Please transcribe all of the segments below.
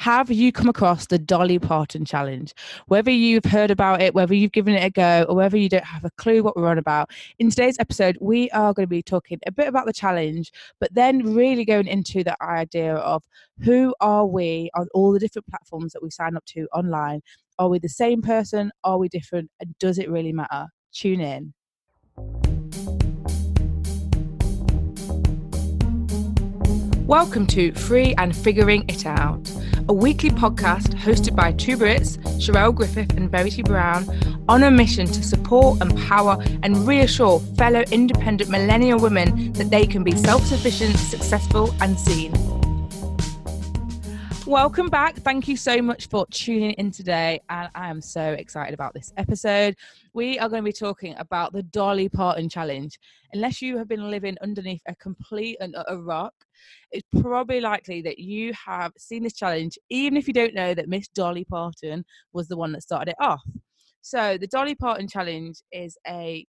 have you come across the Dolly Parton challenge? Whether you've heard about it, whether you've given it a go, or whether you don't have a clue what we're on about, in today's episode, we are going to be talking a bit about the challenge, but then really going into the idea of who are we on all the different platforms that we sign up to online? Are we the same person? Are we different? And does it really matter? Tune in. Welcome to Free and Figuring It Out, a weekly podcast hosted by two Brits, Sharelle Griffith and Verity Brown, on a mission to support, empower, and reassure fellow independent millennial women that they can be self sufficient, successful, and seen. Welcome back. Thank you so much for tuning in today. And I am so excited about this episode. We are going to be talking about the Dolly Parton challenge. Unless you have been living underneath a complete and utter rock, it's probably likely that you have seen this challenge, even if you don't know that Miss Dolly Parton was the one that started it off. So, the Dolly Parton challenge is a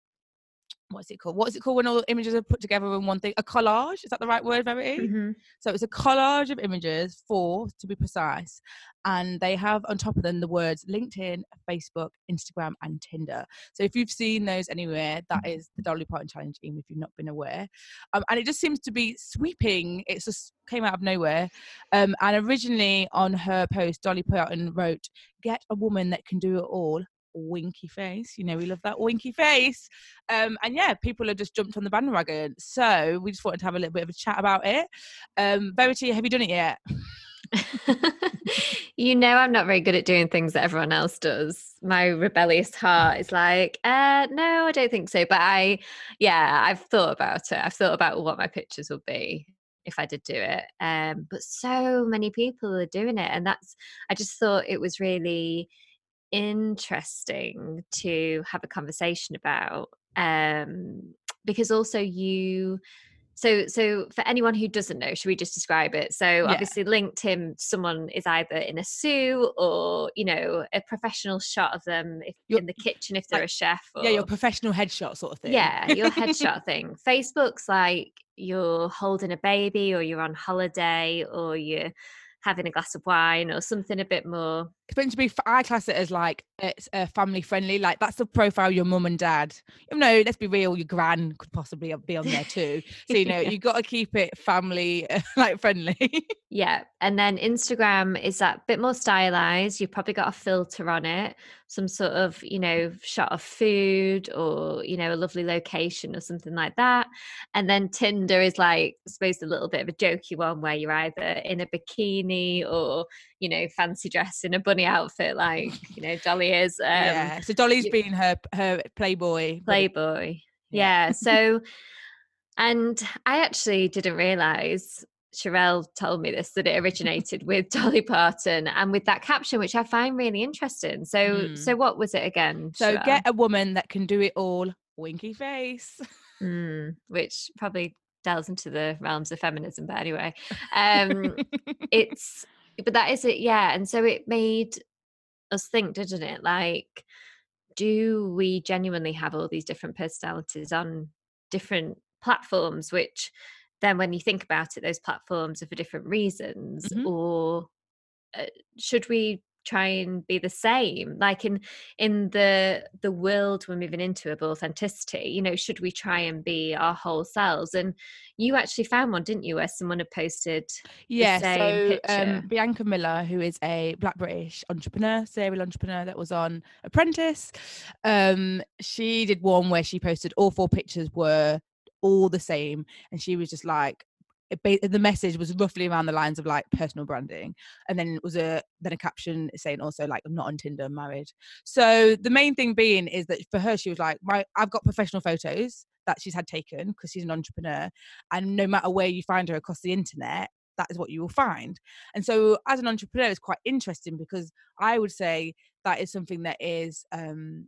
what's it called? What is it called when all the images are put together in one thing? A collage? Is that the right word, Verity? Mm-hmm. So it's a collage of images, four to be precise, and they have on top of them the words LinkedIn, Facebook, Instagram, and Tinder. So if you've seen those anywhere, that is the Dolly Parton challenge, even if you've not been aware. Um, and it just seems to be sweeping. It just came out of nowhere. Um, and originally on her post, Dolly Parton wrote, "Get a woman that can do it all." Winky face. You know, we love that winky face. Um, and yeah, people have just jumped on the bandwagon. So we just wanted to have a little bit of a chat about it. Um, Verity, have you done it yet? you know I'm not very good at doing things that everyone else does. My rebellious heart is like, uh, no, I don't think so. But I, yeah, I've thought about it. I've thought about what my pictures would be if I did do it. Um, but so many people are doing it, and that's. I just thought it was really interesting to have a conversation about um, because also you so so for anyone who doesn't know should we just describe it so yeah. obviously linkedin someone is either in a suit or you know a professional shot of them if, in the kitchen if they're like, a chef or, yeah your professional headshot sort of thing yeah your headshot thing facebook's like you're holding a baby or you're on holiday or you're having a glass of wine or something a bit more. It's meant to be, I class it as like it's uh, family friendly. Like that's the profile your mum and dad. You know, let's be real, your gran could possibly be on there too. So you know, yeah. you got to keep it family like friendly. yeah, and then Instagram is that bit more stylized. You've probably got a filter on it, some sort of you know shot of food or you know a lovely location or something like that. And then Tinder is like I suppose a little bit of a jokey one where you're either in a bikini or you know fancy dress in a bunny outfit like you know Dolly is. Um, yeah, so Dolly's you, been her her Playboy. Playboy. Yeah. yeah. So, and I actually didn't realize Sharelle told me this that it originated with Dolly Parton and with that caption, which I find really interesting. So, mm. so what was it again? So, get a woman that can do it all, winky face. Mm, which probably delves into the realms of feminism, but anyway, um, it's but that is it, yeah. And so it made us think, didn't it? Like, do we genuinely have all these different personalities on different platforms, which then when you think about it those platforms are for different reasons mm-hmm. or uh, should we try and be the same like in in the the world we're moving into of authenticity you know should we try and be our whole selves and you actually found one didn't you where someone had posted yeah so um, bianca miller who is a black british entrepreneur serial entrepreneur that was on apprentice um she did one where she posted all four pictures were all the same. And she was just like, it, the message was roughly around the lines of like personal branding and then it was a then a caption saying also like i'm not on tinder I'm married. So the main thing being is that for her she was like my i've got professional photos that she's had taken because she's an entrepreneur and no matter where you find her across the internet that is what you will find. And so as an entrepreneur it's quite interesting because i would say that is something that is um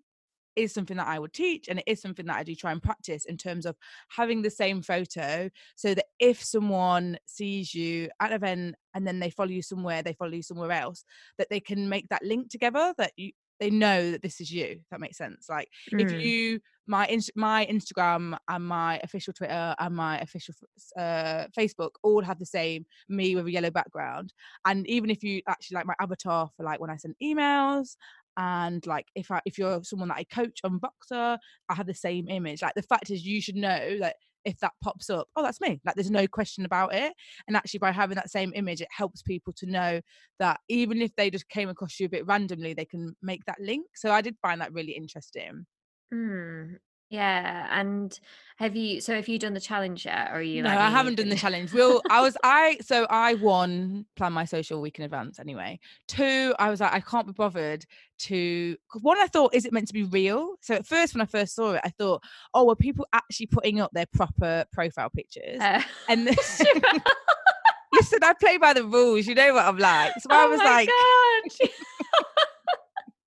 is something that I would teach and it is something that I do try and practice in terms of having the same photo so that if someone sees you at an event and then they follow you somewhere, they follow you somewhere else, that they can make that link together that you they know that this is you. If that makes sense. Like if Mm. you my my Instagram and my official Twitter and my official uh, Facebook all have the same me with a yellow background. And even if you actually like my avatar for like when I send emails and like if I if you're someone that I coach on Voxer, I have the same image. Like the fact is, you should know that if that pops up, oh, that's me. Like there's no question about it. And actually, by having that same image, it helps people to know that even if they just came across you a bit randomly, they can make that link. So I did find that really interesting. Mm. Yeah. And have you? So have you done the challenge yet, or are you? No, like I haven't done the challenge. Will I was I so I won plan my social week in advance anyway. Two, I was like I can't be bothered to. one I thought is it meant to be real? So at first when I first saw it, I thought, oh, were people actually putting up their proper profile pictures? Uh, and then, listen, I play by the rules. You know what I'm like. So I oh was my like, God.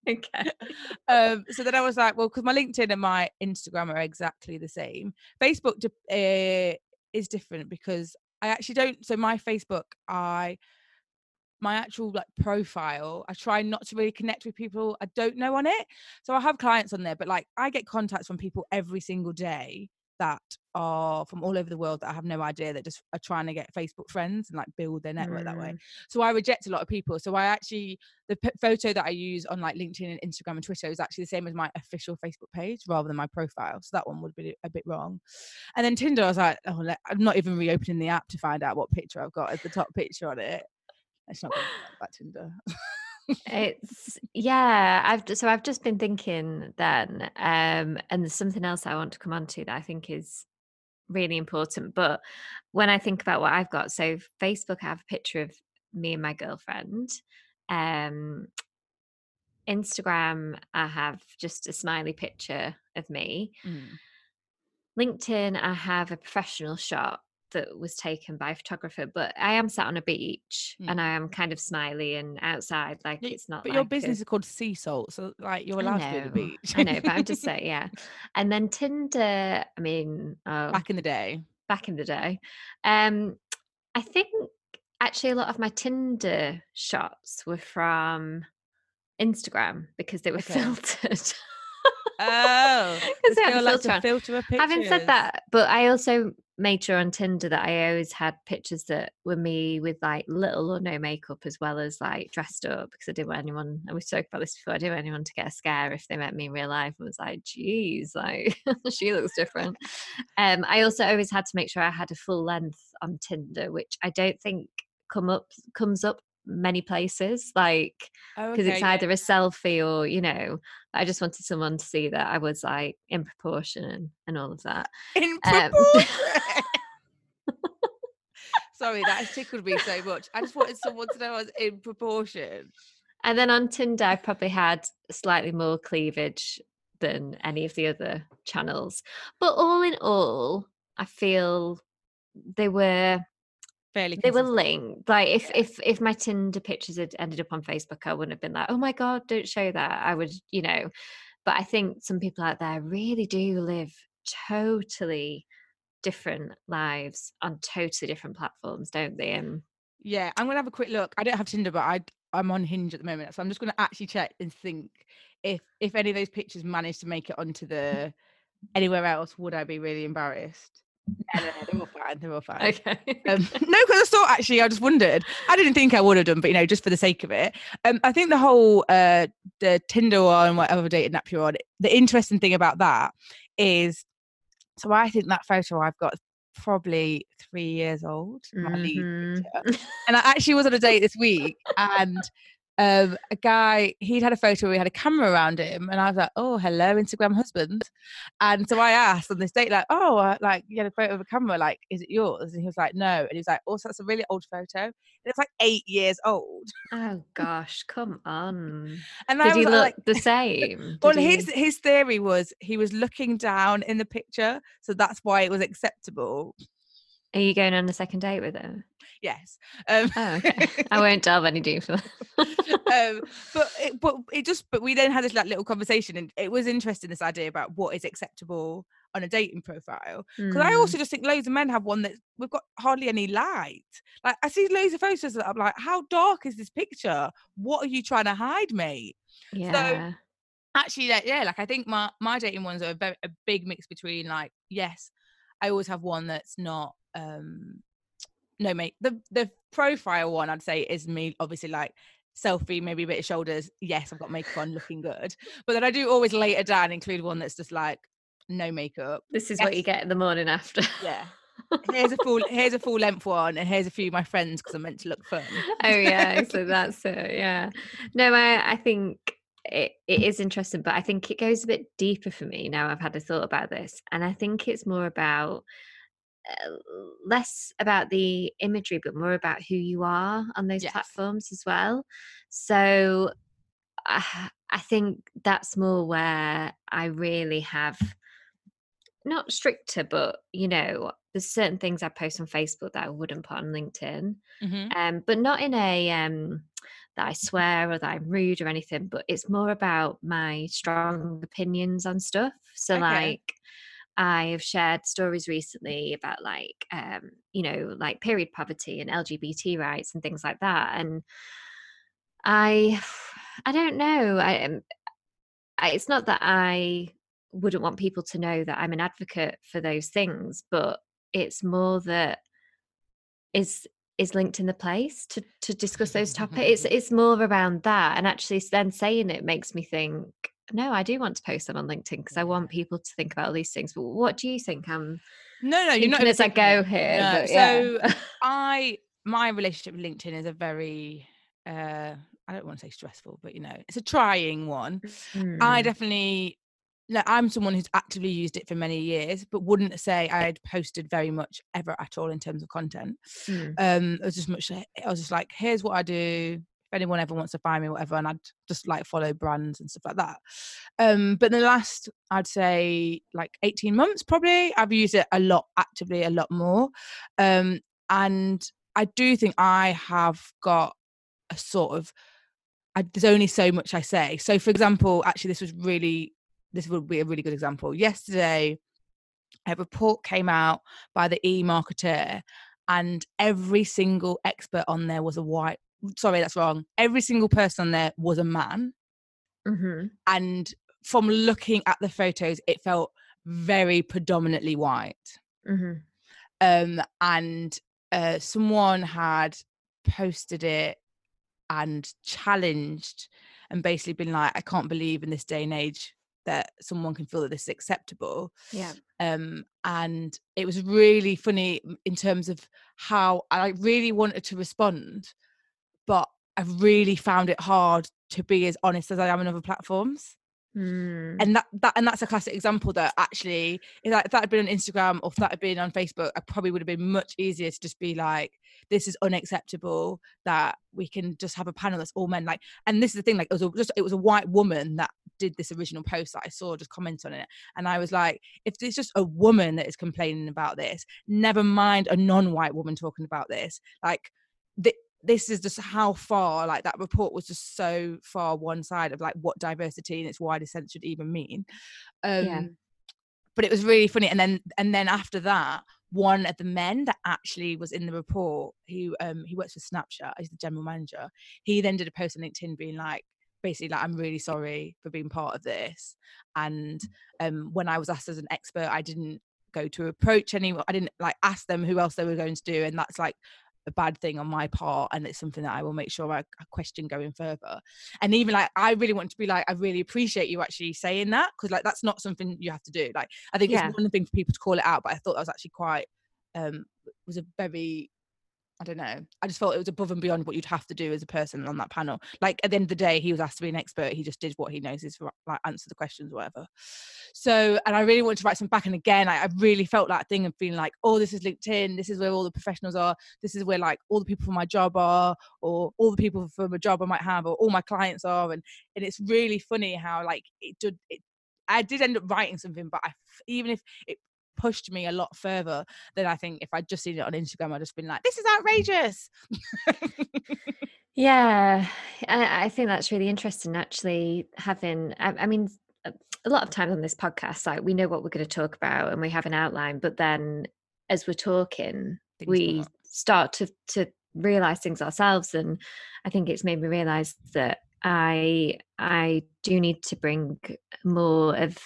okay. um, so then I was like, well, because my LinkedIn and my Instagram are exactly the same. Facebook de- uh, is different because I actually don't. So my Facebook, I my actual like profile, I try not to really connect with people I don't know on it. So I have clients on there, but like I get contacts from people every single day that are from all over the world that I have no idea that just are trying to get Facebook friends and like build their network that way. Mm. So I reject a lot of people. So I actually the p- photo that I use on like LinkedIn and Instagram and Twitter is actually the same as my official Facebook page rather than my profile. So that one would be a bit wrong. And then Tinder, I was like, oh, le- I'm not even reopening the app to find out what picture I've got as the top picture on it. It's not going about Tinder. It's yeah, I've so I've just been thinking then, um, and there's something else I want to come on to that I think is really important. But when I think about what I've got, so Facebook, I have a picture of me and my girlfriend. Um, Instagram, I have just a smiley picture of me. Mm. LinkedIn, I have a professional shot that was taken by a photographer, but I am sat on a beach and Mm. I am kind of smiley and outside, like it's not. But your like a- business is called Sea Salt, so like you're allowed to be at the beach. I know, but I'm just saying, yeah. And then Tinder, I mean, oh, Back in the day. back in the day, um, I think actually a lot of my Tinder shots were from Instagram because they were Okay. filtered. Oh, Because they had filter to filter pictures. Having said that, but I also made sure on Tinder that I always had pictures that were me with like little or no makeup as well as like dressed up because I didn't want anyone, and we spoke about this before, I didn't want anyone to get a scare if they met me in real life and was like, geez, like she looks different. Um, I also always had to make sure I had a full length on Tinder, which I don't think come up comes up many places like Oh, because okay, it's yeah. either a selfie or you know i just wanted someone to see that i was like in proportion and, and all of that in um, proportion. Sorry, that has tickled me so much. I just wanted someone to know I was in proportion. and then on tinder i probably had slightly more cleavage than any of the other channels but all in all i feel they were Fairly they were linked like if Yeah. if if my tinder pictures had ended up on facebook i wouldn't have been like oh my god don't show that i would you know but i think some people out there really do live totally different lives on totally different platforms don't they and Yeah, I'm gonna have a quick look. I don't have Tinder, but I I'm on Hinge at the moment, so I'm just gonna actually check and think if if any of those pictures managed to make it onto the anywhere else, would I be really embarrassed? No, no, they're all fine. They're all fine. okay Um, no, because I thought actually, I just wondered. I didn't think I would have done, but you know, just for the sake of it. Um, I think the whole uh, the Tinder one, whatever dating app you're on, the interesting thing about that is, so I think that photo I've got is probably three years old. Mhm. And I actually was on a date this week, and um, a guy he'd had a photo where he had a camera around him, and I was like, "Oh, hello, Instagram husband." And so I asked on this date, like, "Oh, uh, like you had a photo of a camera, like, is it yours?" And he was like, "No," and he was like, "Also, that's a really old photo. And it's like eight years old." oh gosh come on And I did he was look like, the same Well, he- his his theory was he was looking down in the picture, so that's why it was acceptable. Are you going on a second date with him Yes. Um, oh okay i won't delve any deeper um, but it, but it just but we then had this like little conversation and it was interesting this idea about what is acceptable on a dating profile because I Mm. also just think loads of men have one that we've got hardly any light. Like I see loads of photos that I'm like, how dark is this picture? What are you trying to hide, mate? yeah So, actually like, yeah like i think my my dating ones are a, very, a big mix between like yes i always have one that's not um no mate the the profile one i'd say is me obviously like selfie maybe a bit of shoulders yes i've got makeup on looking good but then i do always later down include one that's just like no makeup This is Yes. what you get in the morning after. yeah here's a full here's a full length one and here's a few of my friends because i'm meant to look fun oh yeah, so that's it. Yeah. No, I I think it, it is interesting, but I think it goes a bit deeper for me now. I've had a thought about this, and I think it's more about less about the imagery, but more about who you are on those Yes. platforms as well. So I, I think that's more where I really have not stricter, but you know, there's certain things I post on Facebook that I wouldn't put on LinkedIn Mhm. um, but not in a um, that I swear or that I'm rude or anything. But it's more about my strong opinions on stuff. So Okay. like. I have shared stories recently about like um, you know like period poverty and LGBT rights and things like that, and I I don't know. I, um, I it's not that I wouldn't want people to know that I'm an advocate for those things, but it's more that is is LinkedIn the place to to discuss those topics? It's it's more around that, and actually then saying it makes me think. No, I do want to post them on LinkedIn because I want people to think about all these things. But what do you think? I'm no no you're not as I go here. No, but yeah. so I my relationship with LinkedIn is a very uh I don't want to say stressful, but you know, it's a trying one. I Mm, definitely no, I'm someone who's actively used it for many years, but wouldn't say I had posted very much ever at all in terms of content. mm, Um, it was just much. I was just like, here's what I do. If anyone ever wants to find me, whatever, and I'd just like follow brands and stuff like that. Um, but in the last, I'd say like 18 months, probably, I've used it a lot, actively, a lot more. Um, and I do think I have got a sort of I, there's only so much I say. So, for example, actually, this was really, this would be a really good example. Yesterday, a report came out by the eMarketer, and every single expert on there was a white. Sorry, that's wrong. Every single person on there was a man, mhm, and from looking at the photos, it felt very predominantly white. mhm, um, and uh, someone had posted it and challenged and basically been like, I can't believe in this day and age that someone can feel that this is acceptable. Yeah. Um, and it was really funny in terms of how I really wanted to respond, but I really found it hard to be as honest as I am on other platforms. Mm, and that, that and that's a classic example that actually if that, if that had been on instagram or if that had been on facebook i probably would have been much easier to just be like this is unacceptable that we can just have a panel that's all men. Like and this is the thing like it was a, just it was a white woman that did this original post that i saw just comment on it. And i was like if it's just a woman that is complaining about this never mind a non-white woman talking about this. Like th- this is just how far like that report was just so far one side of like what diversity in its widest sense should even mean um Yeah. but it was really funny and then and then after that one of the men that actually was in the report who um he works for snapchat he's the general manager he then did a post on linkedin being like basically like i'm really sorry for being part of this and um when i was asked as an expert i didn't go to approach anyone i didn't like ask them who else they were going to do and that's like a bad thing on my part and it's something that i will make sure i, I question going further and even like i really want to be like i really appreciate you actually saying that because like that's not something you have to do like i think Yeah. it's one thing for people to call it out but i thought that was actually quite um was a very I don't know. I just felt it was above and beyond what you'd have to do as a person on that panel. Like at the end of the day, he was asked to be an expert. He just did what he knows is like answer the questions, whatever. So, and I really wanted to write some back. And again, I, I really felt that thing of feeling like, oh, this is LinkedIn. This is where all the professionals are. This is where like all the people from my job are, or all the people from a job I might have, or all my clients are. And and it's really funny how like it did. It, I did end up writing something, but I, even if it pushed me a lot further than I think if I'd just seen it on Instagram, I'd just been like, this is outrageous. Yeah, I, I think that's really interesting. Actually, having, I, I mean, a uh, a lot of times on this podcast, like we know what we're going to talk about and we have an outline, but then as we're talking, Things we start to to realize things ourselves. And I think it's made me realize that I I do need to bring more of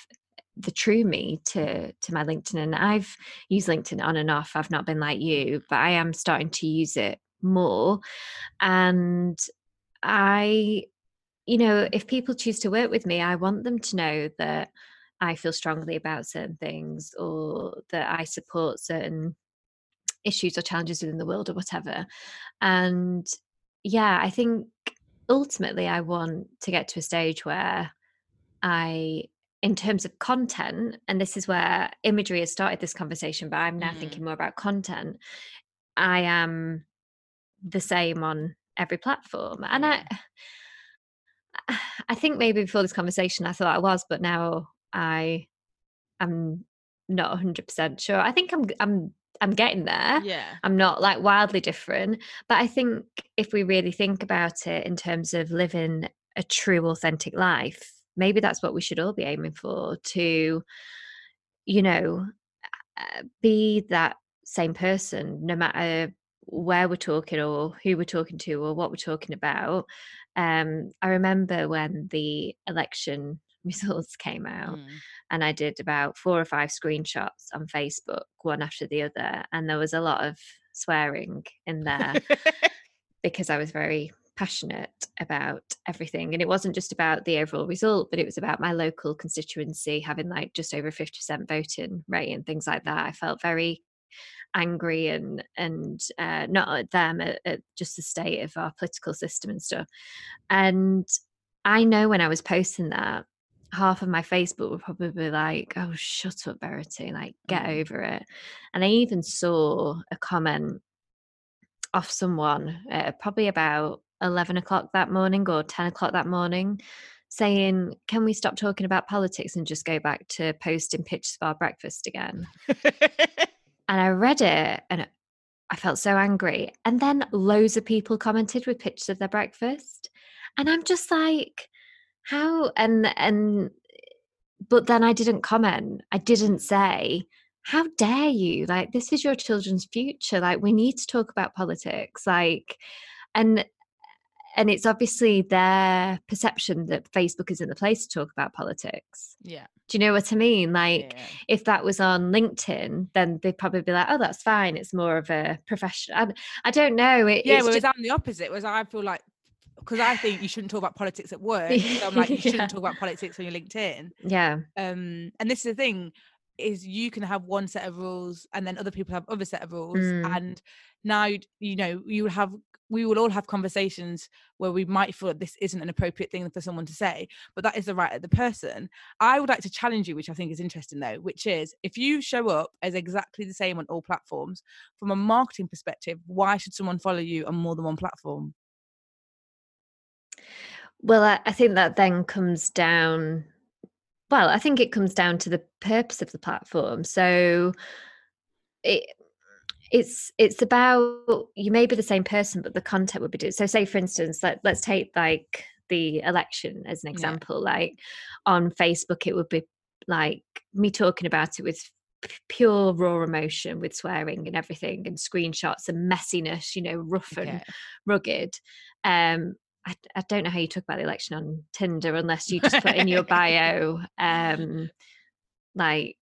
the true me to to my LinkedIn and I've used LinkedIn on and off. I've not been like you, but I am starting to use it more. And I you know, if people choose to work with me, I want them to know that I feel strongly about certain things or that I support certain issues or challenges within the world or whatever. And yeah, I think ultimately I want to get to a stage where I in terms of content, and this is where imagery has started this conversation, but I'm now mm. thinking more about content. I am the same on every platform. And I I think maybe before this conversation I thought I was, but now I am not 100% sure. I think I'm I'm I'm getting there. Yeah. I'm not like wildly different, but I think if we really think about it in terms of living a true authentic life, maybe that's what we should all be aiming for to you know be that same person no matter where we're talking or who we're talking to or what we're talking about um, i remember when the election results came out mm. and i did about four or five screenshots on facebook one after the other and there was a lot of swearing in there because i was very passionate about everything and it wasn't just about the overall result but it was about my local constituency having like just over 50% voting rate and things like that. I felt very angry and and uh, not at them at, at just the state of our political system and stuff. And i know when i was posting that half of my facebook would probably like oh shut up verity like get mm. over it. And i even saw a comment off someone uh, probably about 11 o'clock that morning or 10 o'clock that morning saying, Can we stop talking about politics and just go back to posting pictures of our breakfast again? and I read it and I felt so angry. And then loads of people commented with pictures of their breakfast. And I'm just like, how and and but then I didn't comment. I didn't say, how dare you? Like, this is your children's future. Like, we need to talk about politics. Like, and and it's obviously their perception that Facebook isn't the place to talk about politics. Yeah. Do you know what I mean? Like, yeah. if that was on LinkedIn, then they'd probably be like, "Oh, that's fine. It's more of a professional." I, I don't know. It, yeah, whereas just... I'm the opposite. Whereas I feel like because I think you shouldn't talk about politics at work. So I'm like, you shouldn't yeah. talk about politics on your LinkedIn. Yeah. Um, and this is the thing is you can have one set of rules and then other people have other set of rules mm. and now you know you will have we will all have conversations where we might feel that this isn't an appropriate thing for someone to say, but that is the right of the person. I would like to challenge you, which I think is interesting though, which is if you show up as exactly the same on all platforms, from a marketing perspective, why should someone follow you on more than one platform? Well, I, I think that then comes down. Well, I think it comes down to the purpose of the platform. So, it it's it's about you may be the same person but the content would be different so say for instance let, let's take like the election as an example yeah. like on facebook it would be like me talking about it with pure raw emotion with swearing and everything and screenshots and messiness you know rough and rugged um I, I don't know how you talk about the election on tinder unless you just put in your bio um like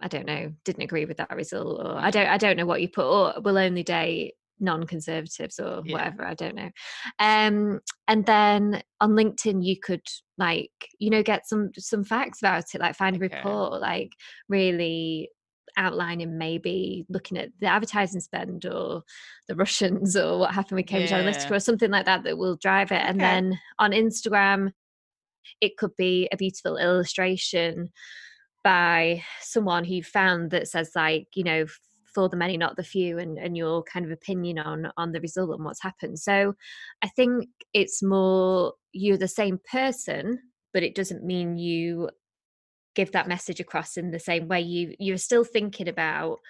I don't know, didn't agree with that result, or I don't, I don't know what you put, or will only date non-conservatives or yeah. whatever. I don't know. Um, and then on LinkedIn, you could like, you know, get some some facts about it, like find a okay. report, like really outlining maybe looking at the advertising spend or the Russians or what happened with Cambridge yeah. Analytica or something like that that will drive it. And then on Instagram, it could be a beautiful illustration by someone who found that says like you know for the many not the few and, and your kind of opinion on on the result and what's happened so i think it's more you're the same person but it doesn't mean you give that message across in the same way you you're still thinking about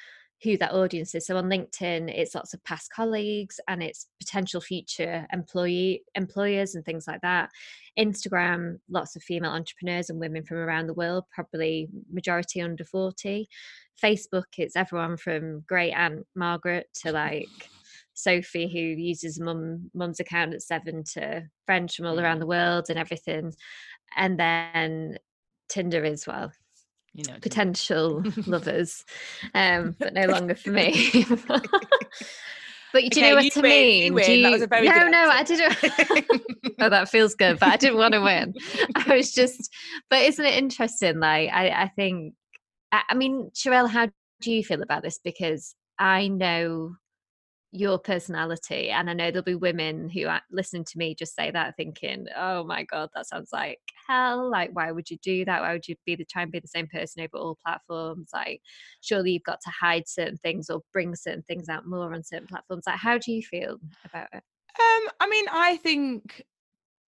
who that audience is. So on LinkedIn, it's lots of past colleagues and it's potential future employee employers and things like that. Instagram, lots of female entrepreneurs and women from around the world, probably majority under 40. Facebook, it's everyone from great aunt Margaret to like Sophie who uses mum mum's account at seven to friends from all around mm. the world and everything, and then Tinder as well. You know, Potential lovers, um, but no longer for me. But do you Okay, know what you I mean? win. You- was a very no, no, I didn't. oh, that feels good, but I didn't want to win. I was just, but isn't it interesting? Like, I, I think, I, I mean, Sharelle, how do you feel about this? Because I know your personality, and I know there'll be women who are listening to me just say that, thinking, "Oh my god, that sounds like hell! Like, why would you do that? Why would you be the try and be the same person over all platforms? Like, surely you've got to hide certain things or bring certain things out more on certain platforms. Like, how do you feel about it? Um, I mean, I think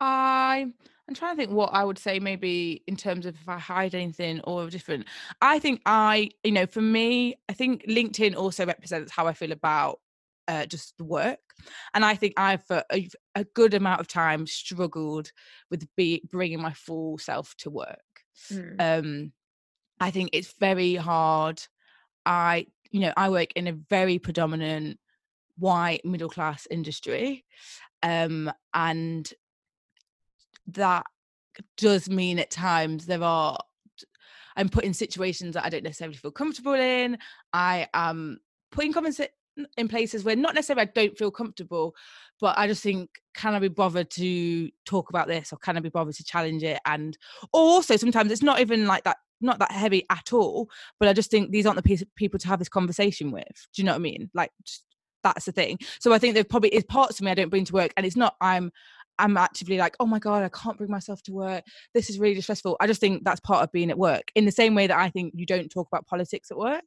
I I'm trying to think what I would say maybe in terms of if I hide anything or different. I think I, you know, for me, I think LinkedIn also represents how I feel about uh, just the work. And I think I've for a, a good amount of time struggled with be, bringing my full self to work. Mm. Um, I think it's very hard. I, you know, I work in a very predominant white middle class industry um and that does mean at times there are i'm put in situations that i don't necessarily feel comfortable in i am putting comments in places where not necessarily i don't feel comfortable but i just think can i be bothered to talk about this or can i be bothered to challenge it? And or also sometimes it's not even like that not that heavy at all but i just think these aren't the people to have this conversation with do you know what i mean? Like that's the thing. So i think there probably is parts of me i don't bring to work and it's not i'm i'm actively like oh my god i can't bring myself to work. This is really stressful i just think that's part of being at work in the same way that i think you don't talk about politics at work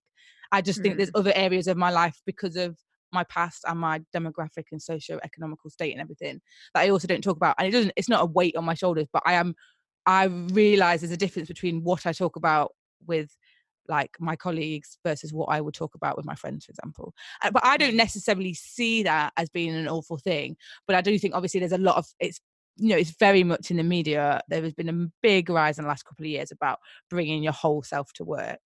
i just think there's other areas of my life because of my past and my demographic and socio-economical state and everything that i also don't talk about and it doesn't it's not a weight on my shoulders but i am i realize there's a difference between what i talk about with like my colleagues versus what I would talk about with my friends, for example. Uh, But I don't necessarily see that as being an awful thing. But I do think obviously there's a lot of it's you know it's very much in the media. There has been a big rise in the last couple of years about bringing your whole self to work.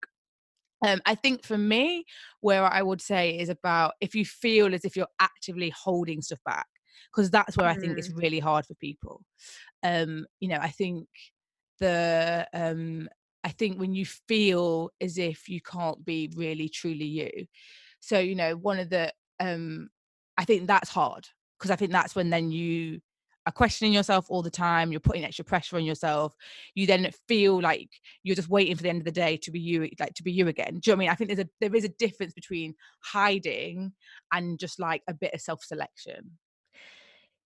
Um, I think for me, where I would say is about if you feel as if you're actively holding stuff back, because that's where I think it's really hard for people. Um, you know, I think the um I think when you feel as if you can't be really truly you. So, you know, one of the um I think that's hard because I think that's when then you are questioning yourself all the time, you're putting extra pressure on yourself. You then feel like you're just waiting for the end of the day to be you like to be you again. Do you know I mean? I think there's a there is a difference between hiding and just like a bit of self-selection.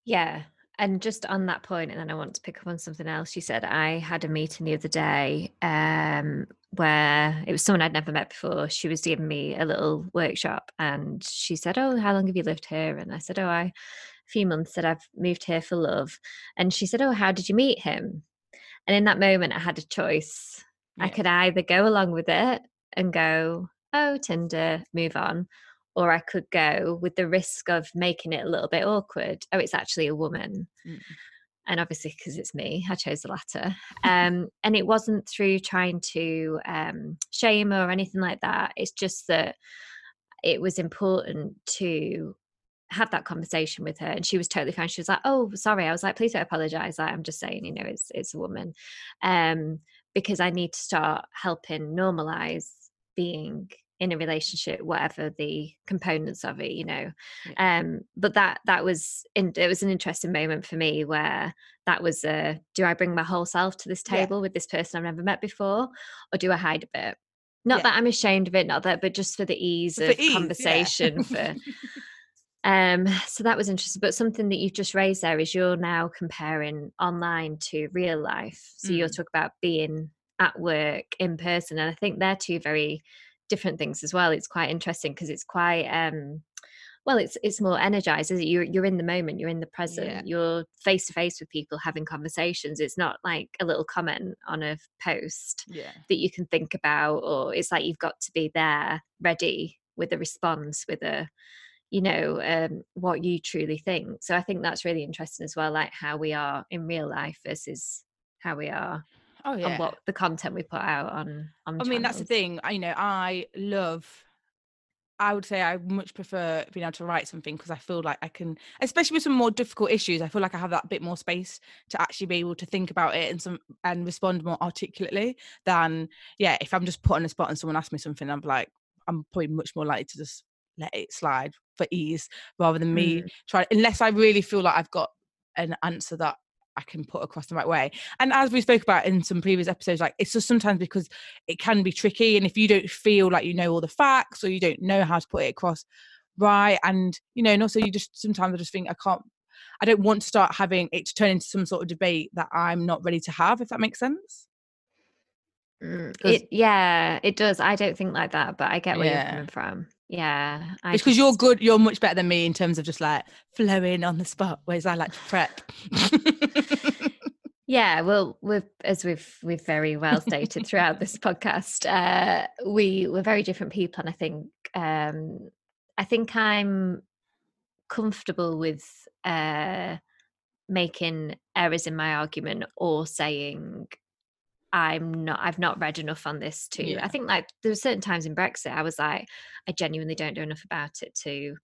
Yeah. And just on that point, and then I want to pick up on something else you said. I had a meeting the other day um, where it was someone I'd never met before. She was giving me a little workshop and she said, Oh, how long have you lived here? And I said, Oh, I, few months that I've moved here for love. And she said, Oh, how did you meet him? And in that moment, I had a choice. I could either go along with it and go, Oh, Tinder, move on. Or I could go with the risk of making it a little bit awkward. Oh, it's actually a woman Mm. and obviously because it's me i chose the latter um, and it wasn't through trying to um, shame her or anything like that it's just that it was important to have that conversation with her and she was totally fine. She was like oh sorry. I was like please don't apologize. Like, i'm just saying you know it's it's a woman. Um because i need to start helping normalize being in a relationship whatever the components of it you know? Um but that that was in, it was an interesting moment for me where that was a do i bring my whole self to this Yeah. table with this person i've never met before or do i hide a bit? Not Yeah. that i'm ashamed of it not that but just for the ease For of ease, yeah. conversation for um so that was interesting but something that you've just raised there is you're now comparing online to real life so you're Mm. talking about being at work in person and i think they're two very different things as well it's quite interesting because it's quite um well it's it's more energized it? you're you're in the moment you're in the present Yeah. you're face to face with people having conversations it's not like a little comment on a post yeah. that you can think about or it's like you've got to be there ready with a response with a you know um, what you truly think so i think that's really interesting as well like how we are in real life versus how we are Oh yeah. on what the content we put out on on I mean, that's the thing. I, you know, I love. I would say I much prefer being able to write something because I feel like I can, especially with some more difficult issues. I feel like I have that bit more space to actually be able to think about it and some and respond more articulately than yeah. If I'm just put on a spot and someone asks me something, I'm like I'm probably much more likely to just let it slide for ease rather than me Mm. try unless I really feel like I've got an answer that I can put across the right way. And as we spoke about in some previous episodes, like it's just sometimes because it can be tricky. And if you don't feel like you know all the facts or you don't know how to put it across right, and you know, and also you just sometimes I just think I can't I don't want to start having it to turn into some sort of debate that I'm not ready to have, if that makes sense. Mm, It yeah, it does. I don't think like that, but I get where Yeah. you're coming from. Yeah, I It's because you're good, you're much better than me in terms of just like flowing on the spot, whereas I like to prep. Yeah, well, we've as we've we've very well stated throughout this podcast, uh, we we're very different people, and I think um, I think I'm comfortable with uh, making errors in my argument or saying I'm not I've not read enough on this to Yeah. I think like there were certain times in Brexit I was like I genuinely don't know enough about it to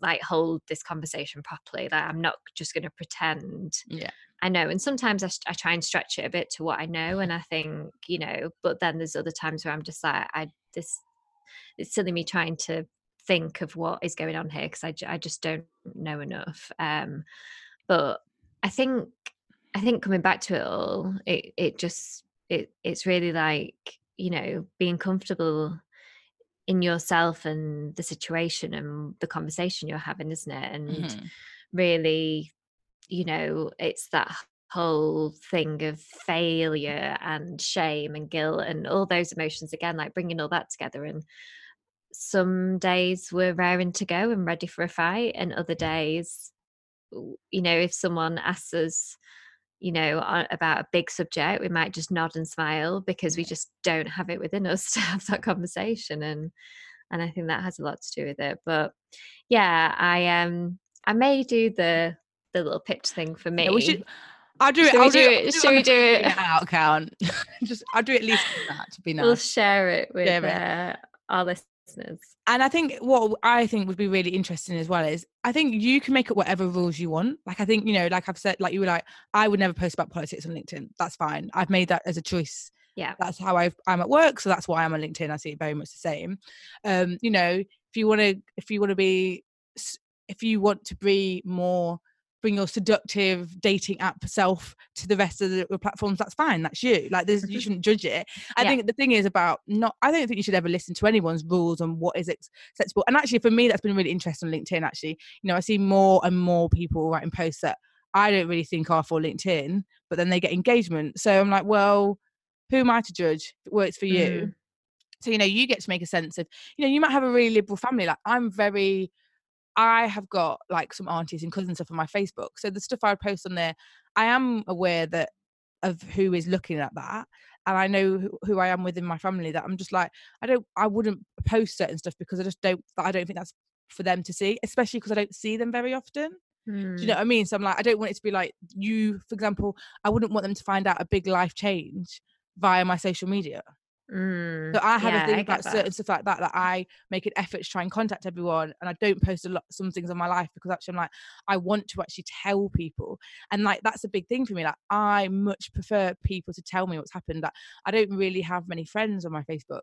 like hold this conversation properly like I'm not just going to pretend yeah. I know, and sometimes I, I try and stretch it a bit to what I know, and I think you know, but then there's other times where I'm just like, I this it's silly me trying to think of what is going on here because I, j- I just don't know enough. Um, but I think I think coming back to it all, it it just it it's really like you know being comfortable in yourself and the situation and the conversation you're having, isn't it? And Mhm. really you know it's that whole thing of failure and shame and guilt and all those emotions again like bringing all that together and some days we're raring to go and ready for a fight and other days you know if someone asks us you know about a big subject we might just nod and smile because we just don't have it within us to have that conversation and and i think that has a lot to do with it but yeah i um i may do the the little pitch thing for me Yeah, we should. I'll do it. Should I'll do do it- I'll should we do it? out account? Just I'll do at least that to be nice. we'll share it with Share uh, our listeners And I think what I think would be really interesting as well is I think you can make up whatever rules you want. Like I think you know, like I've said, like you were like, I would never post about politics on LinkedIn. That's fine. I've made that as a choice. Yeah. that's how I've, I'm at work, so that's why I'm on LinkedIn. I see it very much the same. Um, you know, if you want to, if you want to be, if you want to be more bring your seductive dating app self to the rest of the the platforms that's fine that's you like there's you shouldn't judge it i Yeah. think the thing is about not i don't think you should ever listen to anyone's rules on what is acceptable and actually for me that's been really interesting on linkedin actually you know i see more and more people writing posts that i don't really think are for linkedin but then they get engagement so i'm like well who am i to judge it works for you Mm. so you know you get to make a sense of you know you might have a really liberal family like i'm very i have got like some aunties and cousins stuff on my facebook so the stuff i would post on there i am aware that of who is looking at that and i know who, who i am within my family that i'm just like i don't i wouldn't post certain stuff because i just don't i don't think that's for them to see especially because i don't see them very often do you know hmm. what I mean? So I'm like, I don't want it to be like you, for example, I wouldn't want them to find out a big life change via my social media. Mm. So I have Yeah, a thing about that. certain stuff like that that I make an effort to try and contact everyone, and I don't post a lot some things on my life because actually I'm like I want to actually tell people, and like that's a big thing for me. Like I much prefer people to tell me what's happened. That I don't really have many friends on my Facebook,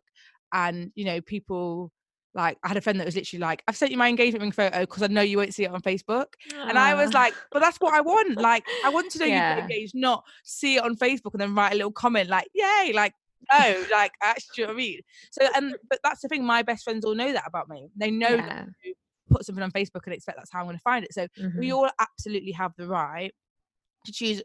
and you know people. Like I had a friend that was literally like, "I've sent you my engagement ring photo because I know you won't see it on Facebook," and I was like, "But that's what I want. Like I want to know you've Yeah. engaged, not see it on Facebook and then write a little comment like, "Yay!" Like no, like actually, you know what I mean? So, and but that's the thing. My best friends all know that about me. They know that yeah. I put something on Facebook and expect that's how I'm going to find it. So we Mhm. all absolutely have the right to choose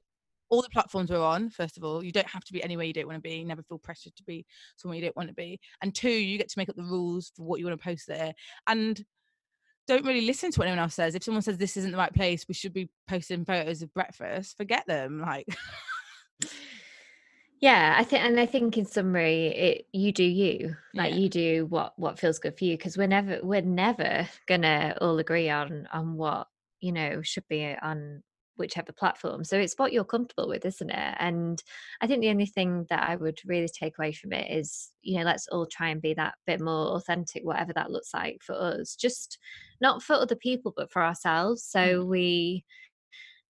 all the platforms we're on. First of all, you don't have to be anywhere you don't want to be. Never feel pressured to be somewhere you don't want to be. And two, you get to make up the rules for what you want to post there. And don't really listen to what anyone else says. If someone says this isn't the right place, we should be posting photos of breakfast. Forget them. Like, Yeah, I think, and I think in summary, it you do you, like Yeah. you do what what feels good for you, because we're never we're never gonna all agree on on what you know should be on whichever platform. So it's what you're comfortable with, isn't it? And I think the only thing that I would really take away from it is, you know, let's all try and be that bit more authentic, whatever that looks like for us, just not for other people, but for ourselves. So mm. we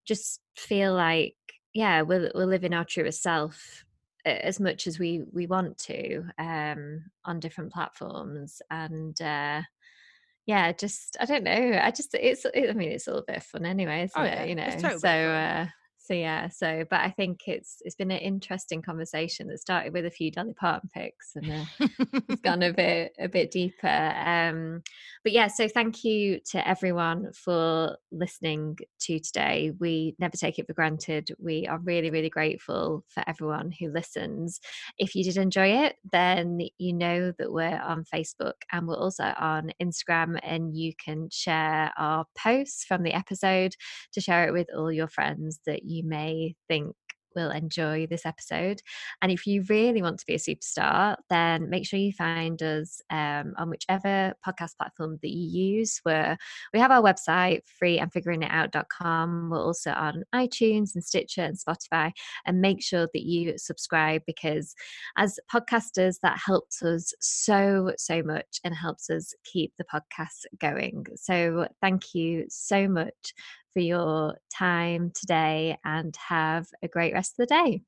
just feel like, yeah, we're, we're living our truest self as much as we we want to um on different platforms and uh yeah, just I don't know. I just it's it, I mean it's a little bit of fun anyway, isn't oh, yeah. it? You know, totally so uh, so yeah so but i think it's it's been an interesting conversation that started with a few dolly parton pics and uh, it's gone a bit a bit deeper um but yeah so thank you to everyone for listening to today. We never take it for granted. We are really really grateful for everyone who listens. If you did enjoy it then you know that we're on facebook and we're also on instagram and you can share our posts from the episode to share it with all your friends that you you may think will enjoy this episode. And if you really want to be a superstar, then make sure you find us um, on whichever podcast platform that you use. Where we have our website, freeandfiguringitout.com. We're also on iTunes and Stitcher and Spotify. And make sure that you subscribe because as podcasters, that helps us so, so much and helps us keep the podcast going. So thank you so much for your time today and have a great rest of the day.